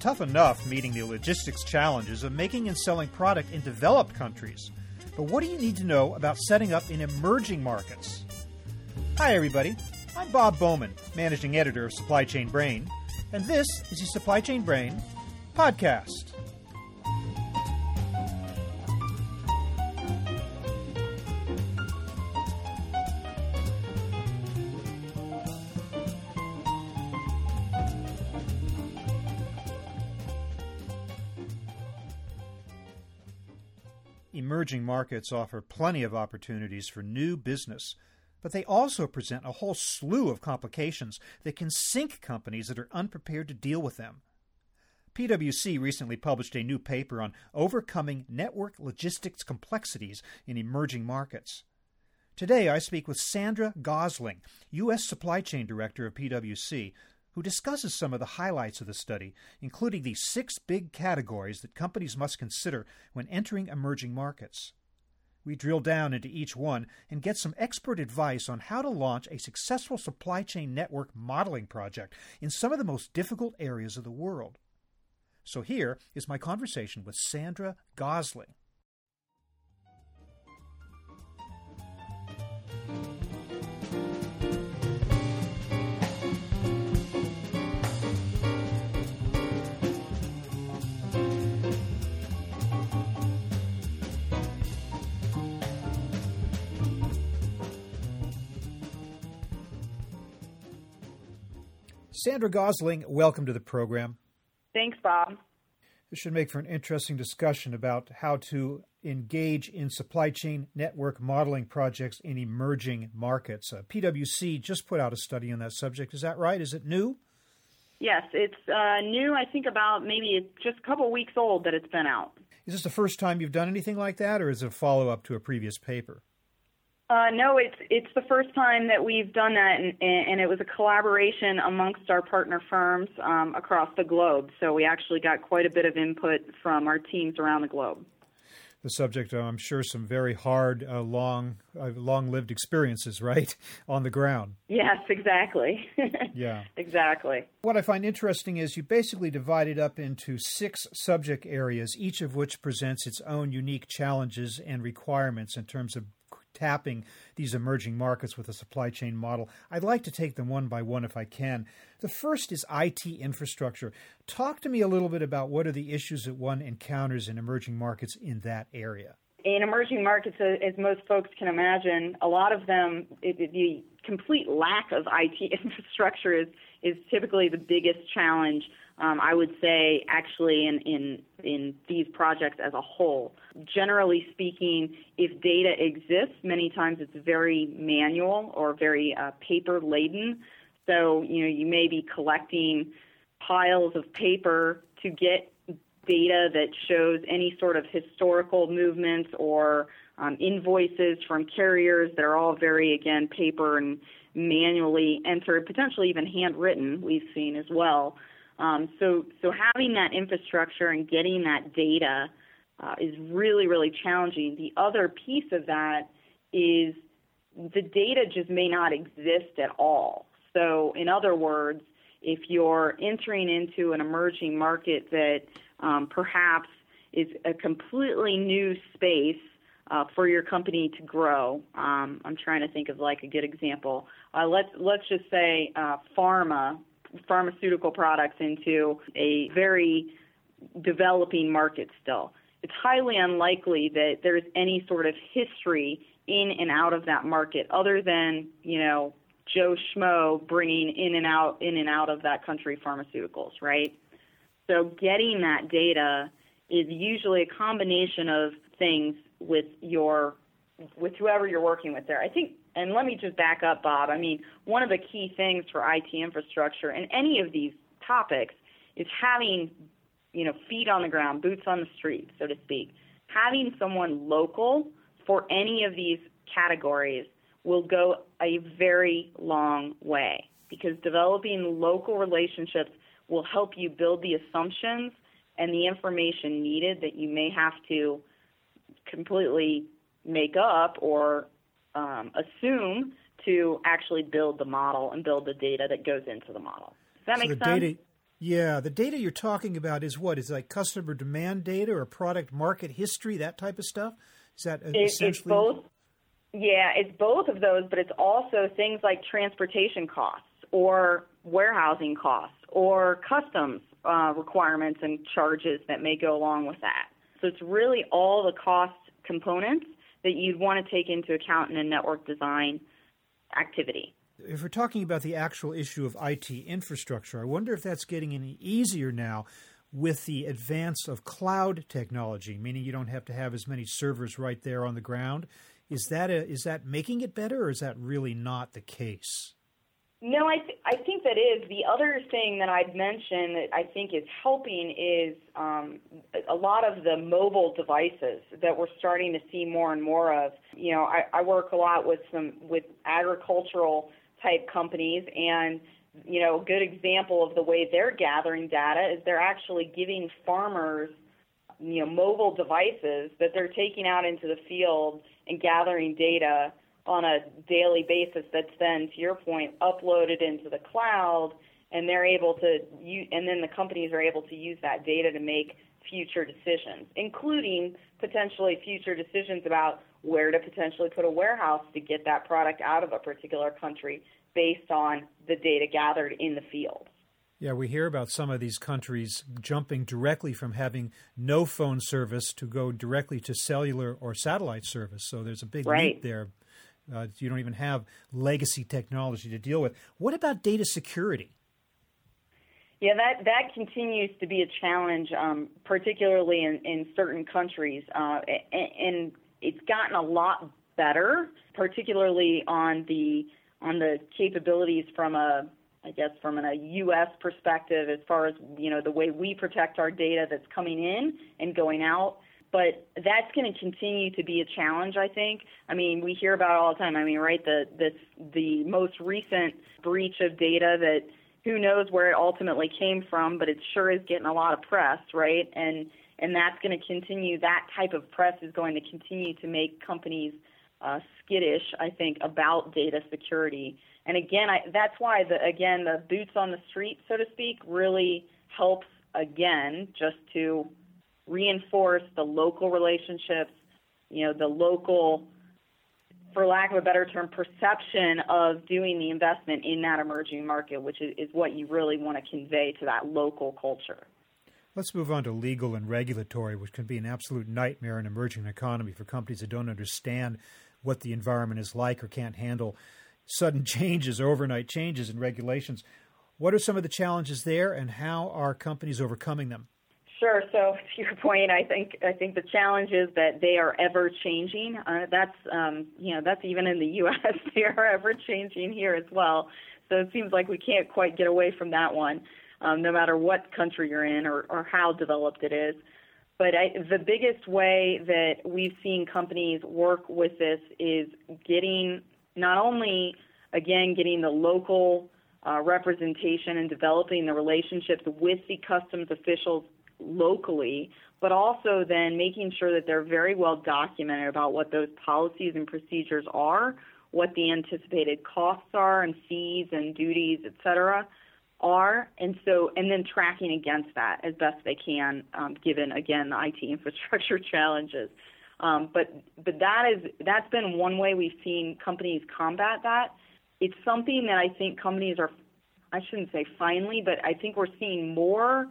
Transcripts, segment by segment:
tough enough meeting the logistics challenges of making and selling product in developed countries. But what do you need to know about setting up in emerging markets? Hi, everybody. I'm Bob Bowman, managing editor of Supply Chain Brain, and this is the Supply Chain Brain podcast. Emerging markets offer plenty of opportunities for new business, but they also present a whole slew of complications that can sink companies that are unprepared to deal with them. PwC recently published a new paper on overcoming network logistics complexities in emerging markets. Today, I speak with Sandra Gosling, U.S. Supply Chain Director of PwC, who discusses some of the highlights of the study, including the six big categories that companies must consider when entering emerging markets. We drill down into each one and get some expert advice on how to launch a successful supply chain network modeling project in some of the most difficult areas of the world. So here is my conversation with Sandra Gosling. Sandra Gosling, welcome to the program. Thanks, Bob. This should make for an interesting discussion about how to engage in supply chain network modeling projects in emerging markets. Uh, PwC just put out a study on that subject. Is that right? Is it new? Yes, it's uh, new. I think about maybe it's just a couple weeks old that it's been out. Is this the first time you've done anything like that, or is it a follow up to a previous paper? Uh, no, it's it's the first time that we've done that, and, and it was a collaboration amongst our partner firms um, across the globe. So we actually got quite a bit of input from our teams around the globe. The subject, I'm sure, some very hard, uh, long, uh, long-lived experiences, right, on the ground. Yes, exactly. yeah, exactly. What I find interesting is you basically divide it up into six subject areas, each of which presents its own unique challenges and requirements in terms of tapping these emerging markets with a supply chain model. I'd like to take them one by one if I can. The first is IT infrastructure. Talk to me a little bit about what are the issues that one encounters in emerging markets in that area. In emerging markets, uh, as most folks can imagine, a lot of them, it, the complete lack of IT infrastructure is, is typically the biggest challenge um, I would say actually in, in, in these projects as a whole. Generally speaking, if data exists, many times it's very manual or very uh, paper laden. So, you know, you may be collecting piles of paper to get data that shows any sort of historical movements or um, invoices from carriers that are all very, again, paper and manually entered, potentially even handwritten, we've seen as well. Um, so, so having that infrastructure and getting that data uh, is really, really challenging. The other piece of that is the data just may not exist at all. So, in other words, if you're entering into an emerging market that um, perhaps is a completely new space uh, for your company to grow. Um, I'm trying to think of like a good example. Uh, let's let's just say uh, pharma pharmaceutical products into a very developing market still. It's highly unlikely that there's any sort of history in and out of that market other than, you know, Joe Schmo bringing in and out in and out of that country pharmaceuticals, right? So getting that data is usually a combination of things with your with whoever you're working with there. I think and let me just back up, Bob. I mean, one of the key things for IT infrastructure and any of these topics is having, you know, feet on the ground, boots on the street, so to speak. Having someone local for any of these categories will go a very long way because developing local relationships will help you build the assumptions and the information needed that you may have to completely make up or um, assume to actually build the model and build the data that goes into the model. Does that so make the sense? Data, Yeah, the data you're talking about is what? Is like customer demand data or product market history, that type of stuff? Is that it, essentially? It's both. Yeah, it's both of those, but it's also things like transportation costs or warehousing costs or customs uh, requirements and charges that may go along with that. So it's really all the cost components that you'd want to take into account in a network design activity. If we're talking about the actual issue of IT infrastructure, I wonder if that's getting any easier now with the advance of cloud technology, meaning you don't have to have as many servers right there on the ground. Is that a, is that making it better, or is that really not the case? No, I th- I think that is the other thing that I'd mention that I think is helping is um, a lot of the mobile devices that we're starting to see more and more of. You know, I, I work a lot with some with agricultural type companies, and you know, a good example of the way they're gathering data is they're actually giving farmers you know mobile devices that they're taking out into the field and gathering data on a daily basis that's then, to your point, uploaded into the cloud, and they're able to use, and then the companies are able to use that data to make future decisions, including potentially future decisions about where to potentially put a warehouse to get that product out of a particular country based on the data gathered in the field. Yeah, we hear about some of these countries jumping directly from having no phone service to go directly to cellular or satellite service. So there's a big right. leap there uh, you don't even have legacy technology to deal with. What about data security? Yeah, that, that continues to be a challenge, um, particularly in, in certain countries. Uh, and, it's gotten a lot better, particularly on the on the capabilities from a I guess from a U.S. perspective, as far as you know, the way we protect our data that's coming in and going out but that's going to continue to be a challenge i think. I mean we hear about all the time. I mean right the the the most recent breach of data that who knows where it ultimately came from but it sure is getting a lot of press right? And and that's going to continue. That type of press is going to continue to make companies uh, skittish i think about data security. And again I, that's why the again the boots on the street so to speak really helps again just to reinforce the local relationships, you know, the local, for lack of a better term, perception of doing the investment in that emerging market, which is, is what you really want to convey to that local culture. Let's move on to legal and regulatory, which can be an absolute nightmare in emerging economy for companies that don't understand what the environment is like or can't handle sudden changes, overnight changes in regulations. What are some of the challenges there, and how are companies overcoming them? Sure. So to your point, I think I think the challenge is that they are ever changing. Uh, that's um, you know that's even in the U.S. they are ever changing here as well. So it seems like we can't quite get away from that one, um, no matter what country you're in or, or how developed it is. But I, the biggest way that we've seen companies work with this is getting not only again getting the local uh, representation and developing the relationships with the customs officials locally, but also then making sure that they're very well documented about what those policies and procedures are, what the anticipated costs are and fees and duties, et cetera, are, and so and then tracking against that as best they can, um, given again the IT infrastructure challenges. Um, but but that is that's been one way we've seen companies combat that. It's something that I think companies are, I shouldn't say finally, but I think we're seeing more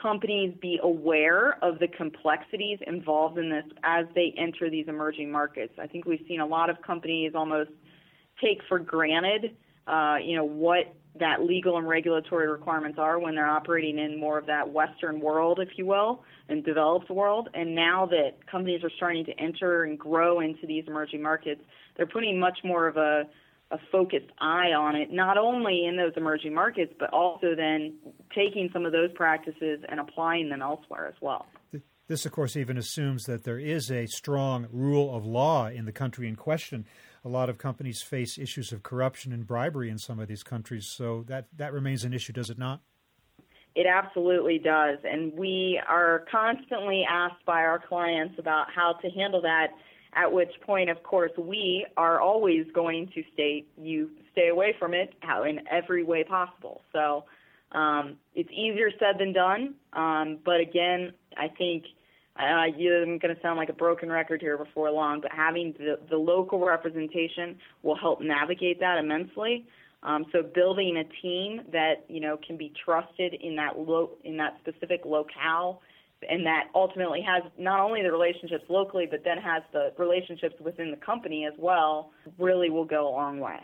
companies be aware of the complexities involved in this as they enter these emerging markets. I think we've seen a lot of companies almost take for granted, uh, you know, what that legal and regulatory requirements are when they're operating in more of that Western world, if you will, and developed world. And now that companies are starting to enter and grow into these emerging markets, they're putting much more of a a focused eye on it, not only in those emerging markets, but also then taking some of those practices and applying them elsewhere as well. This, of course, even assumes that there is a strong rule of law in the country in question. A lot of companies face issues of corruption and bribery in some of these countries, so that, that remains an issue, does it not? It absolutely does. And we are constantly asked by our clients about how to handle that at which point, of course, we are always going to state you stay away from it in every way possible. So Um, it's easier said than done, um, but again, I think uh, I'm going to sound like a broken record here before long, but having the, the local representation will help navigate that immensely. Um, so building a team that you know can be trusted in that lo- in that specific locale, and that ultimately has not only the relationships locally, but then has the relationships within the company as well, really will go a long way.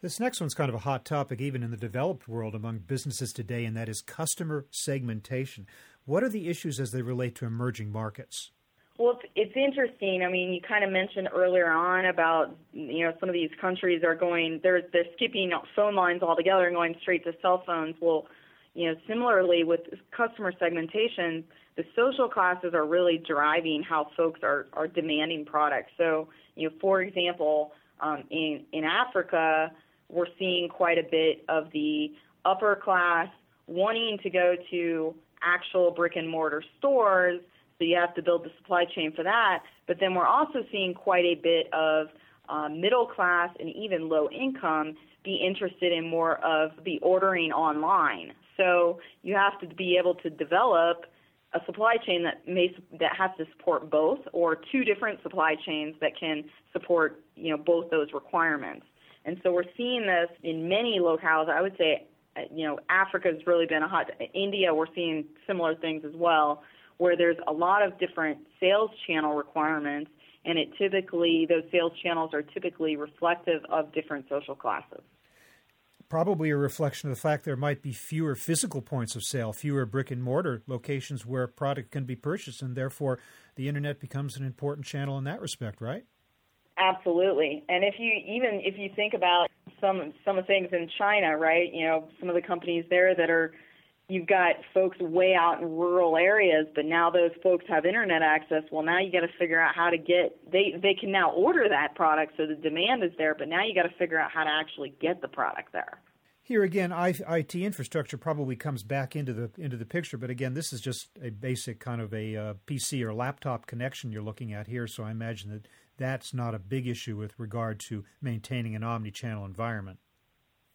This next one's kind of a hot topic, even in the developed world among businesses today, and that is customer segmentation. What are the issues as they relate to emerging markets? Well, it's, it's interesting. I mean, you kind of mentioned earlier on about you know some of these countries are going they're they're skipping phone lines altogether and going straight to cell phones. Well, you know, similarly with customer segmentation, the social classes are really driving how folks are are demanding products. So, you know, for example, um, in in Africa, we're seeing quite a bit of the upper class wanting to go to actual brick and mortar stores so you have to build the supply chain for that. But then we're also seeing quite a bit of um, middle class and even low income be interested in more of the ordering online. So you have to be able to develop a supply chain that may that has to support both, or two different supply chains that can support you know both those requirements. And so we're seeing this in many locales. I would say, uh, you know, Africa has really been a hot. India, we're seeing similar things as well where there's a lot of different sales channel requirements, and it typically those sales channels are typically reflective of different social classes. Probably a reflection of the fact there might be fewer physical points of sale, fewer brick and mortar locations where product can be purchased, and therefore the internet becomes an important channel in that respect, right? Absolutely. And if you even if you think about some some of things in China, right? You know, some of the companies there that are you've got folks way out in rural areas, but now those folks have internet access. Well, now you got to figure out how to get they they can now order that product, so the demand is there, but now you got to figure out how to actually get the product there. Here again, IT infrastructure probably comes back into the into the picture, but again, this is just a basic kind of a uh, PC or laptop connection you're looking at here. So I imagine that that's not a big issue with regard to maintaining an omni-channel environment.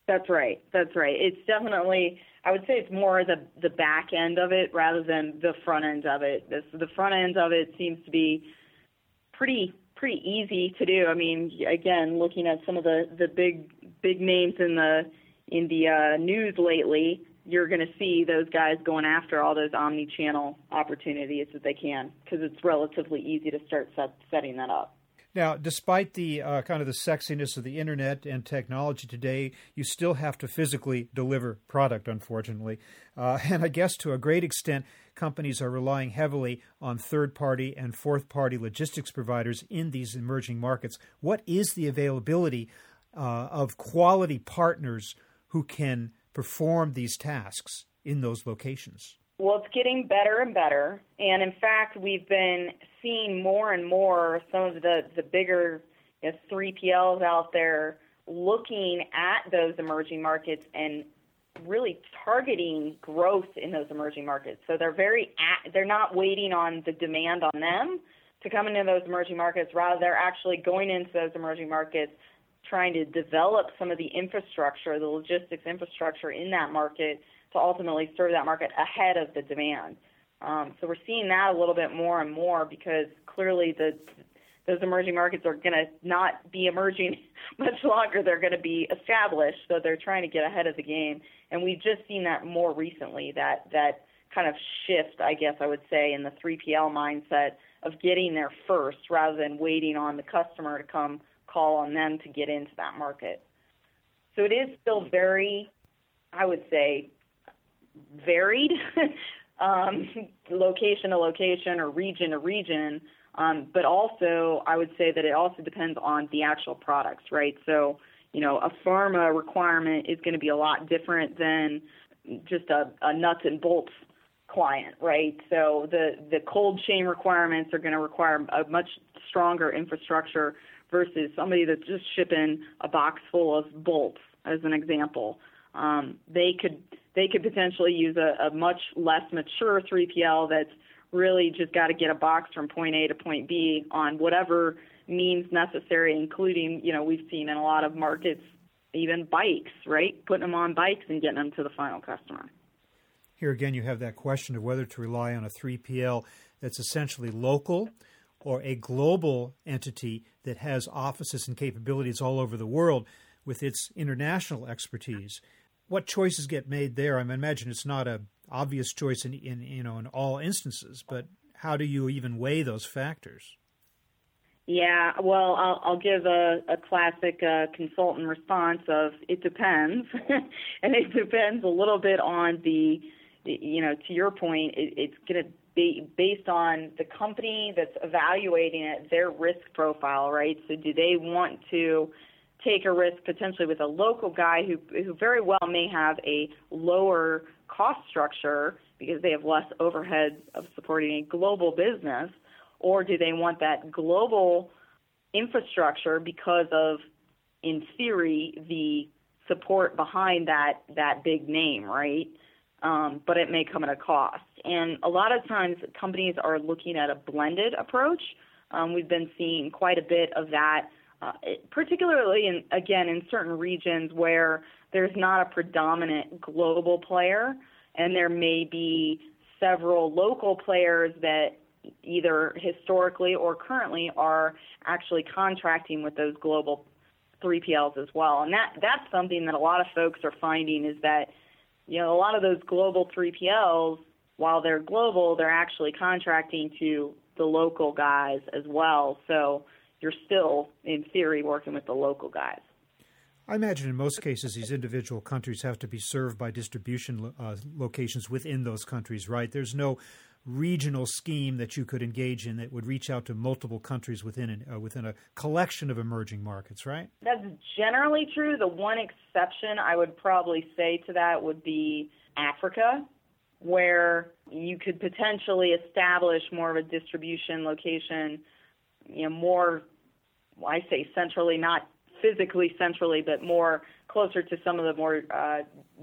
That's right. That's right. It's definitely I would say it's more the the back end of it rather than the front end of it. This, the front end of it seems to be pretty pretty easy to do. I mean, again, looking at some of the the big big names in the in the uh, news lately, you're going to see those guys going after all those omni-channel opportunities that they can because it's relatively easy to start set, setting that up. Now, despite the uh, kind of the sexiness of the internet and technology today, you still have to physically deliver product, unfortunately. Uh, and I guess to a great extent, companies are relying heavily on third party and fourth party logistics providers in these emerging markets. What is the availability uh, of quality partners who can perform these tasks in those locations? Well, it's getting better and better. And in fact, we've been seeing more and more some of the, the bigger you know, 3PLs out there looking at those emerging markets and really targeting growth in those emerging markets. So they're very at, they're not waiting on the demand on them to come into those emerging markets. Rather, they're actually going into those emerging markets, trying to develop some of the infrastructure, the logistics infrastructure in that market to ultimately serve that market ahead of the demand. Um, so we're seeing that a little bit more and more because clearly the those emerging markets are going to not be emerging much longer. They're going to be established, so they're trying to get ahead of the game. And we've just seen that more recently. That that kind of shift, I guess I would say, in the 3PL mindset of getting there first rather than waiting on the customer to come call on them to get into that market. So it is still very, I would say, varied, um, location to location or region to region. Um, but also, I would say that it also depends on the actual products, right? So, you know, a pharma requirement is going to be a lot different than just a, a nuts and bolts client, right? So the the cold chain requirements are going to require a much stronger infrastructure versus somebody that's just shipping a box full of bolts, as an example. Um, they could they could potentially use a, a much less mature 3PL that's really just got to get a box from point A to point B on whatever means necessary, including, you know, we've seen in a lot of markets even bikes, right? Putting them on bikes and getting them to the final customer. Here again, you have that question of whether to rely on a 3PL that's essentially local or a global entity that has offices and capabilities all over the world with its international expertise. What choices get made there? I imagine it's not a obvious choice in, in you know in all instances, but how do you even weigh those factors? Yeah, well, I'll, I'll give a, a classic uh, consultant response of it depends, and it depends a little bit on the, you know, to your point, it, it's going to be based on the company that's evaluating it, their risk profile, right? So, do they want to take a risk potentially with a local guy who who very well may have a lower cost structure because they have less overhead of supporting a global business? or do they want that global infrastructure because of, in theory, the support behind that that big name, right? Um, but it may come at a cost. And a lot of times, companies are looking at a blended approach. Um, we've been seeing quite a bit of that, uh, particularly in again in certain regions where there's not a predominant global player, and there may be several local players that either historically or currently are actually contracting with those global 3PLs as well. And that that's something that a lot of folks are finding is that you know a lot of those global 3PLs while they're global, they're actually contracting to the local guys as well. So you're still in theory working with the local guys. I imagine in most cases these individual countries have to be served by distribution uh, locations within those countries, right? There's no regional scheme that you could engage in that would reach out to multiple countries within an, uh, within a collection of emerging markets, right? That's generally true. The one exception I would probably say to that would be Africa, where you could potentially establish more of a distribution location, you know, more I say centrally, not physically centrally, but more closer to some of the more uh,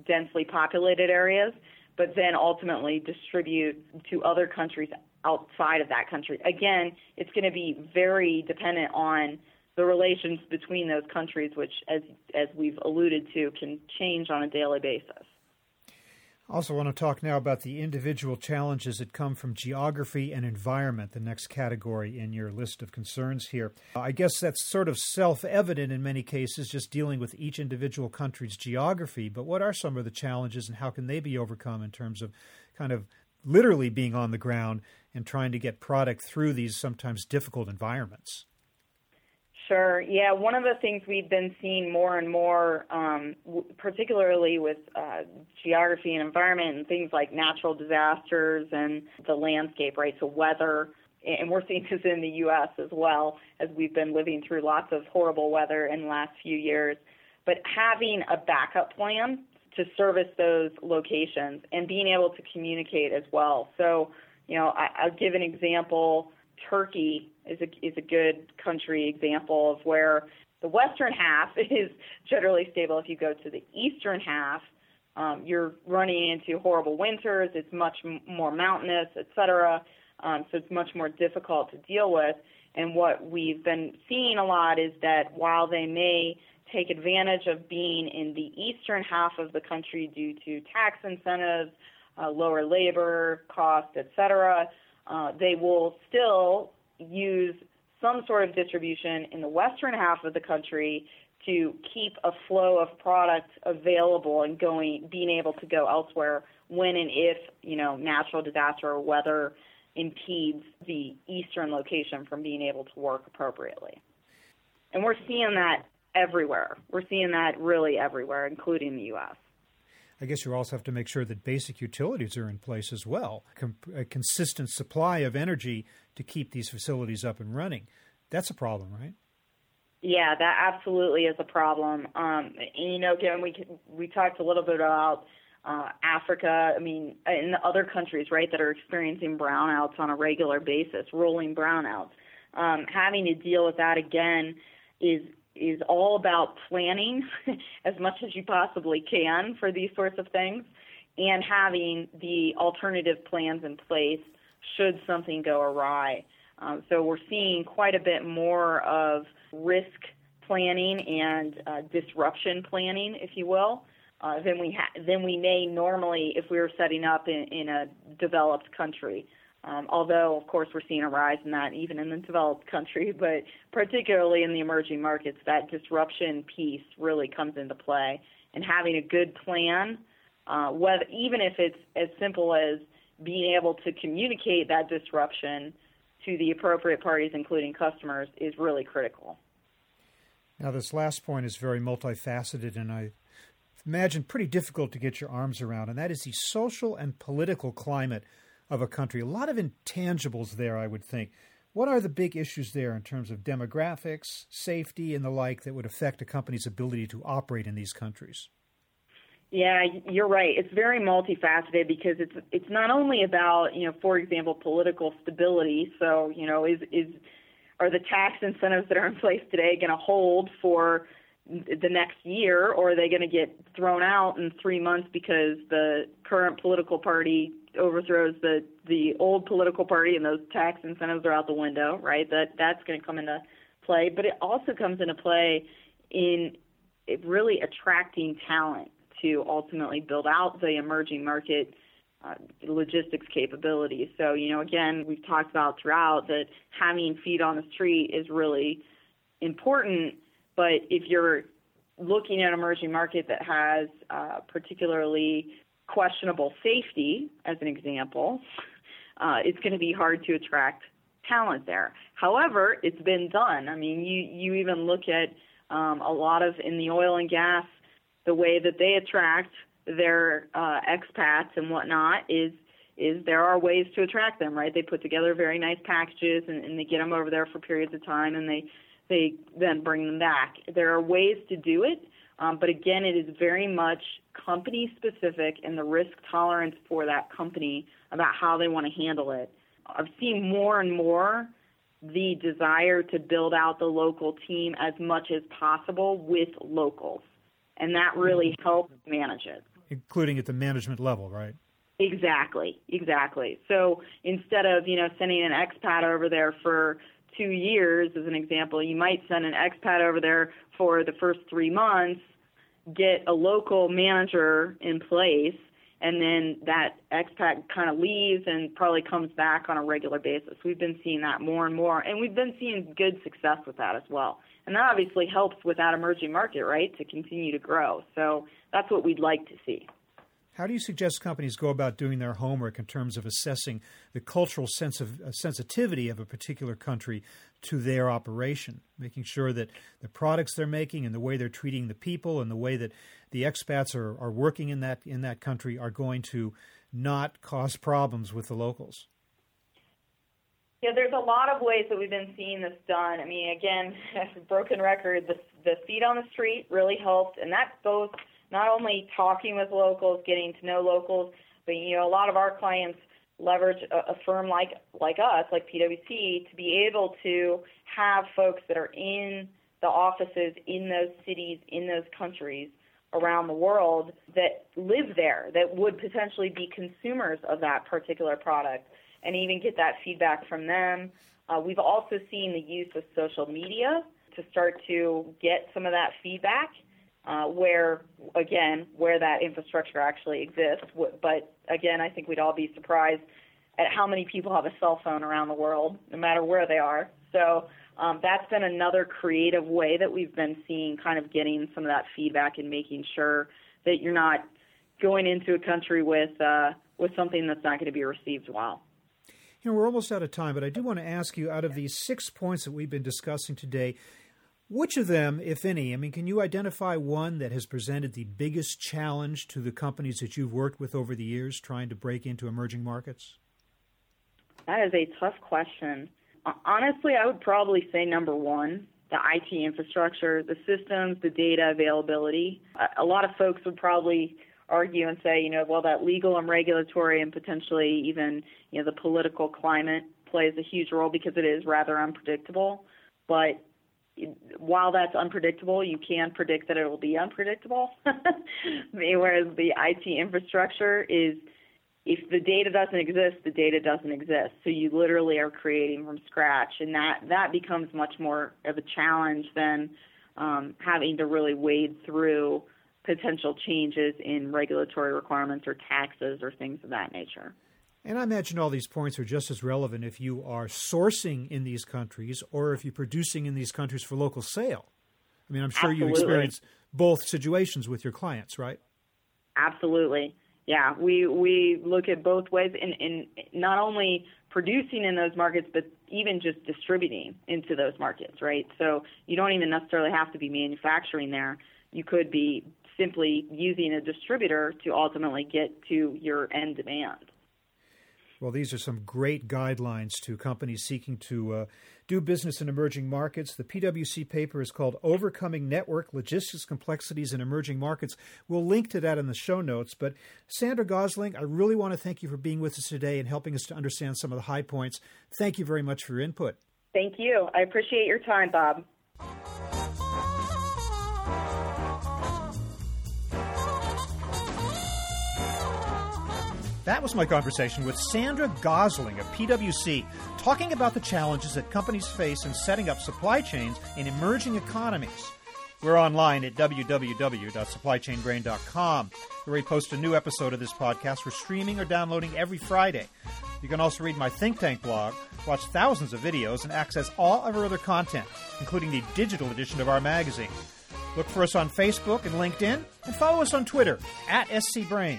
densely populated areas but then ultimately distribute to other countries outside of that country. Again, it's going to be very dependent on the relations between those countries, which, as as we've alluded to, can change on a daily basis. I also want to talk now about the individual challenges that come from geography and environment, the next category in your list of concerns here. I guess that's sort of self evident in many cases, just dealing with each individual country's geography. But what are some of the challenges and how can they be overcome in terms of kind of literally being on the ground and trying to get product through these sometimes difficult environments? Sure. Yeah, one of the things we've been seeing more and more, um, w- particularly with uh, geography and environment and things like natural disasters and the landscape, right? So weather, and we're seeing this in the U.S. as well as we've been living through lots of horrible weather in the last few years. But having a backup plan to service those locations and being able to communicate as well. So, you know, I, I'll give an example. Turkey is a is a good country example of where the western half is generally stable. If you go to the eastern half, um, you're running into horrible winters. It's much m- more mountainous, et cetera. Um, so it's much more difficult to deal with. And what we've been seeing a lot is that while they may take advantage of being in the eastern half of the country due to tax incentives, uh, lower labor costs, et cetera, uh, they will still use some sort of distribution in the western half of the country to keep a flow of product available and going being able to go elsewhere when and if you know natural disaster or weather impedes the eastern location from being able to work appropriately. And we're seeing that everywhere. We're seeing that really everywhere including the US I guess you also have to make sure that basic utilities are in place as well, Com- a consistent supply of energy to keep these facilities up and running. That's a problem, right? Yeah, that absolutely is a problem. Um, and you know, again, we we talked a little bit about uh, Africa. I mean, in other countries, right, that are experiencing brownouts on a regular basis, rolling brownouts. Um, having to deal with that again is is all about planning as much as you possibly can for these sorts of things and having the alternative plans in place should something go awry. Um, so we're seeing quite a bit more of risk planning and uh, disruption planning, if you will, uh, than we ha- than we may normally if we were setting up in, in a developed country. Um, although, of course, we're seeing a rise in that even in the developed country, but particularly in the emerging markets, that disruption piece really comes into play. And having a good plan, uh, whether even if it's as simple as being able to communicate that disruption to the appropriate parties, including customers, is really critical. Now, this last point is very multifaceted, and I imagine pretty difficult to get your arms around, and that is the social and political climate of a country. A lot of intangibles there, I would think. What are the big issues there in terms of demographics, safety, and the like that would affect a company's ability to operate in these countries? Yeah, you're right. It's very multifaceted because it's it's not only about you know, for example, political stability. So you know, is is are the tax incentives that are in place today going to hold for the next year, or are they going to get thrown out in three months because the current political party overthrows the the old political party and those tax incentives are out the window, right? That that's going to come into play, but it also comes into play in really attracting talent to ultimately build out the emerging market uh, logistics capabilities. So, you know, again, we've talked about throughout that having feet on the street is really important. But if you're looking at an emerging market that has uh, particularly questionable safety, as an example, uh, it's going to be hard to attract talent there. However, it's been done. I mean, you you even look at um, a lot of in the oil and gas the way that they attract their uh, expats and whatnot is is there are ways to attract them, right? They put together very nice packages and, and they get them over there for periods of time, and they they then bring them back. There are ways to do it, um, but again, it is very much company specific and the risk tolerance for that company about how they want to handle it. I've seen more and more the desire to build out the local team as much as possible with locals and that really helps manage it. Including at the management level, right? Exactly, exactly. So instead of you know sending an expat over there for two years, as an example, you might send an expat over there for the first three months, get a local manager in place, and then that expat kind of leaves and probably comes back on a regular basis. We've been seeing that more and more, and we've been seeing good success with that as well. And that obviously helps with that emerging market, right, to continue to grow. So that's what we'd like to see. How do you suggest companies go about doing their homework in terms of assessing the cultural sense of, uh, sensitivity of a particular country to their operation, making sure that the products they're making and the way they're treating the people and the way that the expats are, are working in that in that country are going to not cause problems with the locals? Yeah, there's a lot of ways that we've been seeing this done. I mean, again, broken record, the, the feet on the street really helped, and that's both not only talking with locals, getting to know locals, but you know, a lot of our clients leverage a, a firm like like us, like PwC, to be able to have folks that are in the offices in those cities, in those countries around the world that live there, that would potentially be consumers of that particular product and even get that feedback from them. Uh, we've also seen the use of social media to start to get some of that feedback. Uh, where again, where that infrastructure actually exists. But again, I think we'd all be surprised at how many people have a cell phone around the world, no matter where they are. So um, that's been another creative way that we've been seeing, kind of getting some of that feedback and making sure that you're not going into a country with uh, with something that's not going to be received well. You know, we're almost out of time, but I do want to ask you out of these six points that we've been discussing today, which of them, if any, I mean, can you identify one that has presented the biggest challenge to the companies that you've worked with over the years trying to break into emerging markets? That is a tough question. Honestly, I would probably say number one, the IT infrastructure, the systems, the data availability. A lot of folks would probably argue and say, you know, well, that legal and regulatory and potentially even, you know, the political climate plays a huge role because it is rather unpredictable. But while that's unpredictable, you can predict that it will be unpredictable. Whereas the IT infrastructure is, if the data doesn't exist, the data doesn't exist. So you literally are creating from scratch, and that that becomes much more of a challenge than um, having to really wade through potential changes in regulatory requirements or taxes or things of that nature. And I imagine all these points are just as relevant if you are sourcing in these countries or if you're producing in these countries for local sale. I mean, I'm sure Absolutely. you experience both situations with your clients, right? Absolutely. Yeah, we we look at both ways in, in not only producing in those markets, but even just distributing into those markets, right? So you don't even necessarily have to be manufacturing there. You could be simply using a distributor to ultimately get to your end demand. Well, these are some great guidelines to companies seeking to uh, do business in emerging markets. The PwC paper is called Overcoming Network Logistics Complexities in Emerging Markets. We'll link to that in the show notes. But Sandra Gosling, I really want to thank you for being with us today and helping us to understand some of the high points. Thank you very much for your input. Thank you. I appreciate your time, Bob. That was my conversation with Sandra Gosling of PwC, talking about the challenges that companies face in setting up supply chains in emerging economies. We're online at www.supplychainbrain.com, where we post a new episode of this podcast for streaming or downloading every Friday. You can also read my think tank blog, watch thousands of videos, and access all of our other content, including the digital edition of our magazine. Look for us on Facebook and LinkedIn, and follow us on Twitter at scbrain.